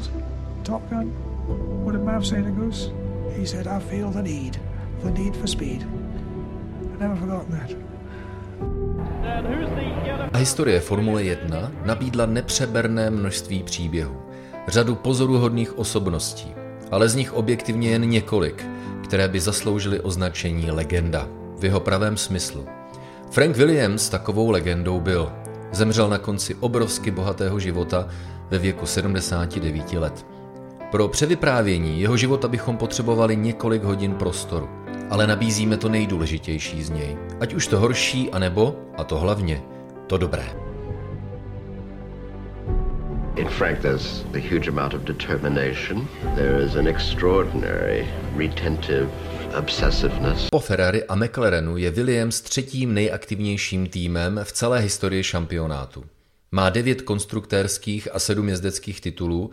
Arnold, Top Gun, what did Mav say to Goose? He said, I feel the need, the need for speed. I've never forgotten that. A historie Formule 1 nabídla nepřeberné množství příběhů, řadu pozoruhodných osobností, ale z nich objektivně jen několik, které by zasloužily označení legenda v jeho pravém smyslu. Frank Williams takovou legendou byl. Zemřel na konci obrovsky bohatého života ve věku 79 let. Pro převyprávění jeho života bychom potřebovali několik hodin prostoru, ale nabízíme to nejdůležitější z něj. Ať už to horší, anebo, a to hlavně, to dobré. In Frank, there's a huge amount of determination. There is an extraordinary retentive obsessiveness. Po Ferrari a McLarenu je Williams třetím nejaktivnějším týmem v celé historii šampionátu. Má devět konstruktérských a sedm jezdeckých titulů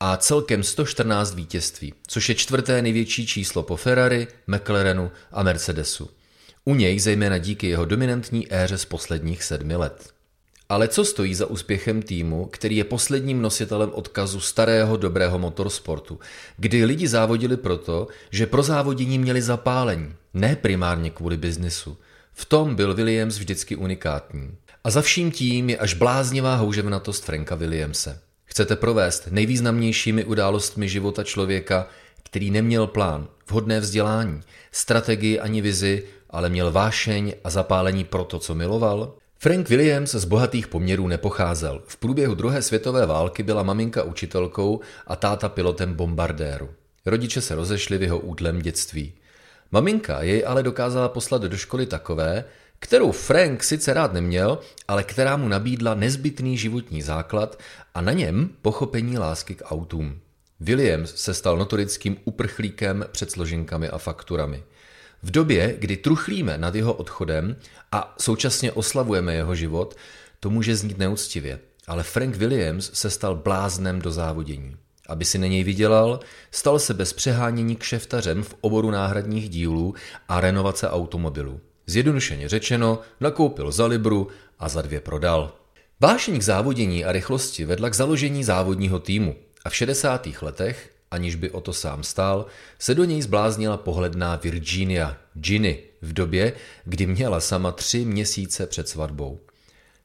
a celkem 114 vítězství, což je čtvrté největší číslo po Ferrari, McLarenu a Mercedesu. U něj zejména díky jeho dominantní éře z posledních sedmi let. Ale co stojí za úspěchem týmu, který je posledním nositelem odkazu starého dobrého motorsportu, kdy lidi závodili proto, že pro závodění měli zapálení, ne primárně kvůli biznisu. V tom byl Williams vždycky unikátní. A za vším tím je až bláznivá houževnatost Franka Williamse. Chcete provést nejvýznamnějšími událostmi života člověka, který neměl plán, vhodné vzdělání, strategii ani vizi, ale měl vášeň a zapálení pro to, co miloval? Frank Williams z bohatých poměrů nepocházel. V průběhu druhé světové války byla maminka učitelkou a táta pilotem bombardéru. Rodiče se rozešli v jeho útlem dětství. Maminka jej ale dokázala poslat do školy takové, kterou Frank sice rád neměl, ale která mu nabídla nezbytný životní základ a na něm pochopení lásky k autům. Williams se stal notorickým uprchlíkem před složenkami a fakturami. V době, kdy truchlíme nad jeho odchodem a současně oslavujeme jeho život, to může znít neúctivě, ale Frank Williams se stal bláznem do závodění. Aby si na něj vydělal, stal se bez přehánění kšeftařem v oboru náhradních dílů a renovace automobilů. Zjednodušeně řečeno, nakoupil za libru a za dvě prodal. Vášeň k závodění a rychlosti vedla k založení závodního týmu a v 60. letech aniž by o to sám stál, se do něj zbláznila pohledná Virginia, Ginny, v době, kdy měla sama tři měsíce před svatbou.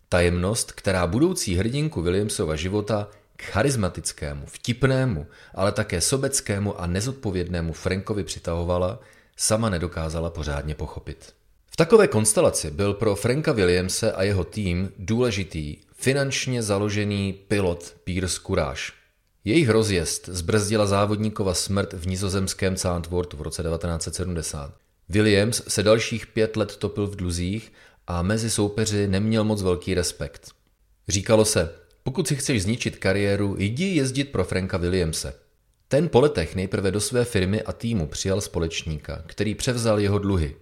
Tajemnost, která budoucí hrdinku Williamsova života k charismatickému, vtipnému, ale také sobeckému a nezodpovědnému Frankovi přitahovala, sama nedokázala pořádně pochopit. V takové konstelaci byl pro Franka Williamse a jeho tým důležitý finančně založený pilot Piers Courage – jejich rozjezd zbrzdila závodníkova smrt v nizozemském Zandvoortu v roce 1970. Williams se dalších pět let topil v dluzích a mezi soupeři neměl moc velký respekt. Říkalo se, pokud si chceš zničit kariéru, jdi jezdit pro Franka Williamse. Ten po letech nejprve do své firmy a týmu přijal společníka, který převzal jeho dluhy.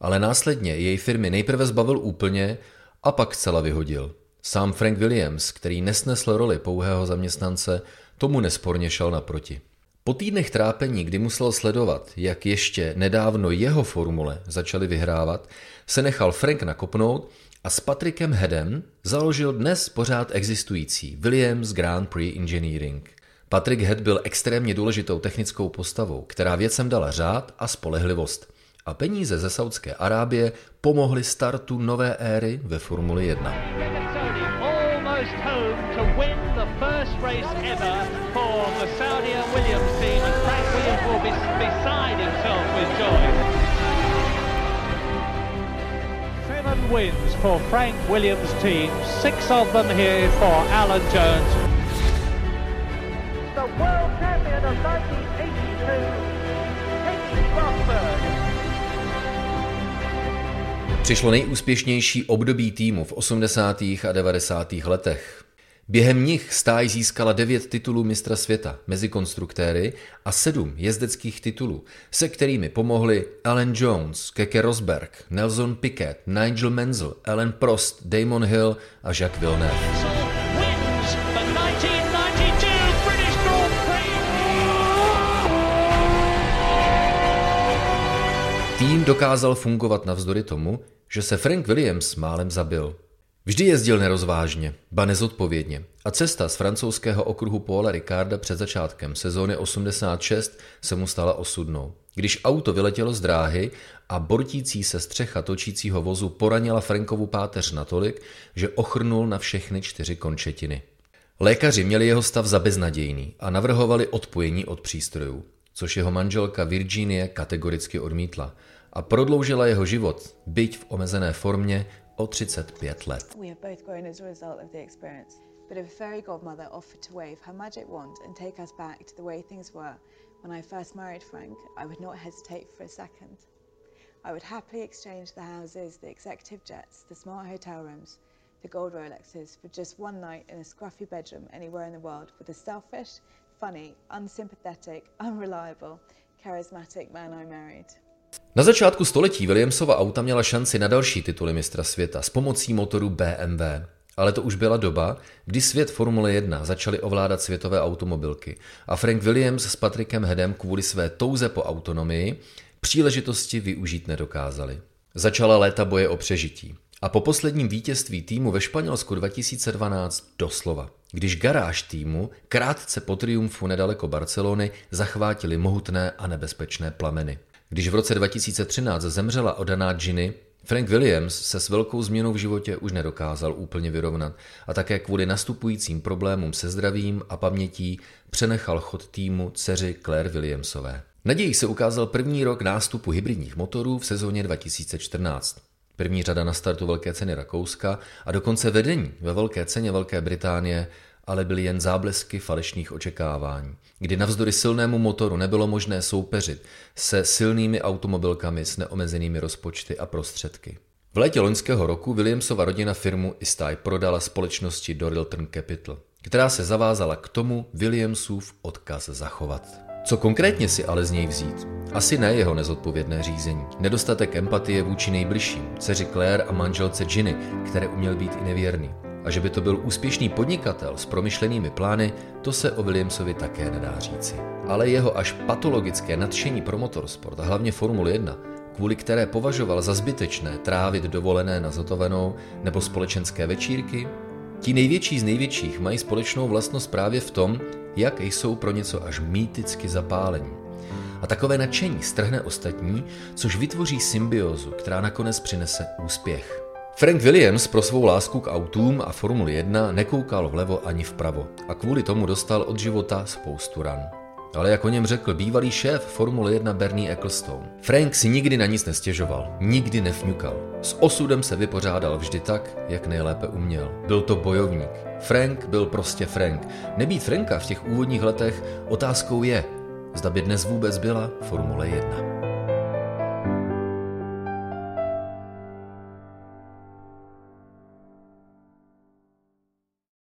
Ale následně jej firmy nejprve zbavil úplně a pak zcela vyhodil. Sám Frank Williams, který nesnesl roli pouhého zaměstnance, tomu nesporně šel naproti. Po týdnech trápení, kdy musel sledovat, jak ještě nedávno jeho formule začaly vyhrávat, se nechal Frank nakopnout a s Patrickem Headem založil dnes pořád existující Williams Grand Prix Engineering. Patrick Head byl extrémně důležitou technickou postavou, která věcem dala řád a spolehlivost. A peníze ze Saudské Arábie pomohly startu nové éry ve Formuli 1. First race ever for the Saudi Williams team, and Frank Williams will be beside himself with joy. Seven wins for Frank Williams' team, six of them here for Alan Jones. The world champion of 1982, Nicky Rosberg. Přišlo nejúspěšnější období týmu v 80. a 90. letech. Během nich stáj získala devět titulů mistra světa mezi konstruktéry a sedm jezdeckých titulů, se kterými pomohli Alan Jones, Keke Rosberg, Nelson Piquet, Nigel Menzel, Alan Prost, Damon Hill a Jacques Villeneuve. Tým dokázal fungovat navzdory tomu, že se Frank Williams málem zabil. Vždy jezdil nerozvážně, ba nezodpovědně a cesta z francouzského okruhu Paula Ricarda před začátkem sezóny 86 se mu stala osudnou. Když auto vyletělo z dráhy a bortící se střecha točícího vozu poranila Frankovu páteř natolik, že ochrnul na všechny čtyři končetiny. Lékaři měli jeho stav za beznadějný a navrhovali odpojení od přístrojů, což jeho manželka Virginie kategoricky odmítla a prodloužila jeho život, byť v omezené formě, o 35 let. We have both grown as a result of the experience, but if a fairy godmother offered to wave her magic wand and take us back to the way things were when I first married Frank, I would not hesitate for a second. I would happily exchange the houses, the executive jets, the smart hotel rooms, the gold Rolexes for just one night in a scruffy bedroom anywhere in the world with a selfish, funny, unsympathetic, unreliable, charismatic man I married. Na začátku století Williamsova auta měla šanci na další tituly mistra světa s pomocí motoru BMW. Ale to už byla doba, kdy svět Formule 1 začaly ovládat světové automobilky a Frank Williams s Patrickem Hedem kvůli své touze po autonomii příležitosti využít nedokázali. Začala léta boje o přežití. A po posledním vítězství týmu ve Španělsku 2012 doslova, když garáž týmu krátce po triumfu nedaleko Barcelony zachvátili mohutné a nebezpečné plameny. Když v roce 2013 zemřela odaná Ginny, Frank Williams se s velkou změnou v životě už nedokázal úplně vyrovnat a také kvůli nastupujícím problémům se zdravím a pamětí přenechal chod týmu dceři Claire Williamsové. Naději se ukázal první rok nástupu hybridních motorů v sezóně 2014. První řada na startu Velké ceny Rakouska a dokonce vedení ve Velké ceně Velké Británie ale byly jen záblesky falešných očekávání, kdy navzdory silnému motoru nebylo možné soupeřit se silnými automobilkami s neomezenými rozpočty a prostředky. V létě loňského roku Williamsova rodina firmu Istai prodala společnosti Dorilton Capital, která se zavázala k tomu Williamsův odkaz zachovat. Co konkrétně si ale z něj vzít? Asi ne jeho nezodpovědné řízení. Nedostatek empatie vůči nejbližším, dceři Claire a manželce Ginny, které uměl být i nevěrný. A že by to byl úspěšný podnikatel s promyšlenými plány, to se o Williamsovi také nedá říci. Ale jeho až patologické nadšení pro motorsport a hlavně Formule 1, kvůli které považoval za zbytečné trávit dovolené na zotovenou nebo společenské večírky, ti největší z největších mají společnou vlastnost právě v tom, jak jsou pro něco až mýticky zapálení. A takové nadšení strhne ostatní, což vytvoří symbiozu, která nakonec přinese úspěch. Frank Williams pro svou lásku k autům a Formuli 1 nekoukal vlevo ani vpravo a kvůli tomu dostal od života spoustu ran. Ale jak o něm řekl bývalý šéf Formule 1 Bernie Ecclestone, Frank si nikdy na nic nestěžoval, nikdy nefňukal. S osudem se vypořádal vždy tak, jak nejlépe uměl. Byl to bojovník. Frank byl prostě Frank. Nebýt Franka v těch úvodních letech otázkou je, zda by dnes vůbec byla Formule 1.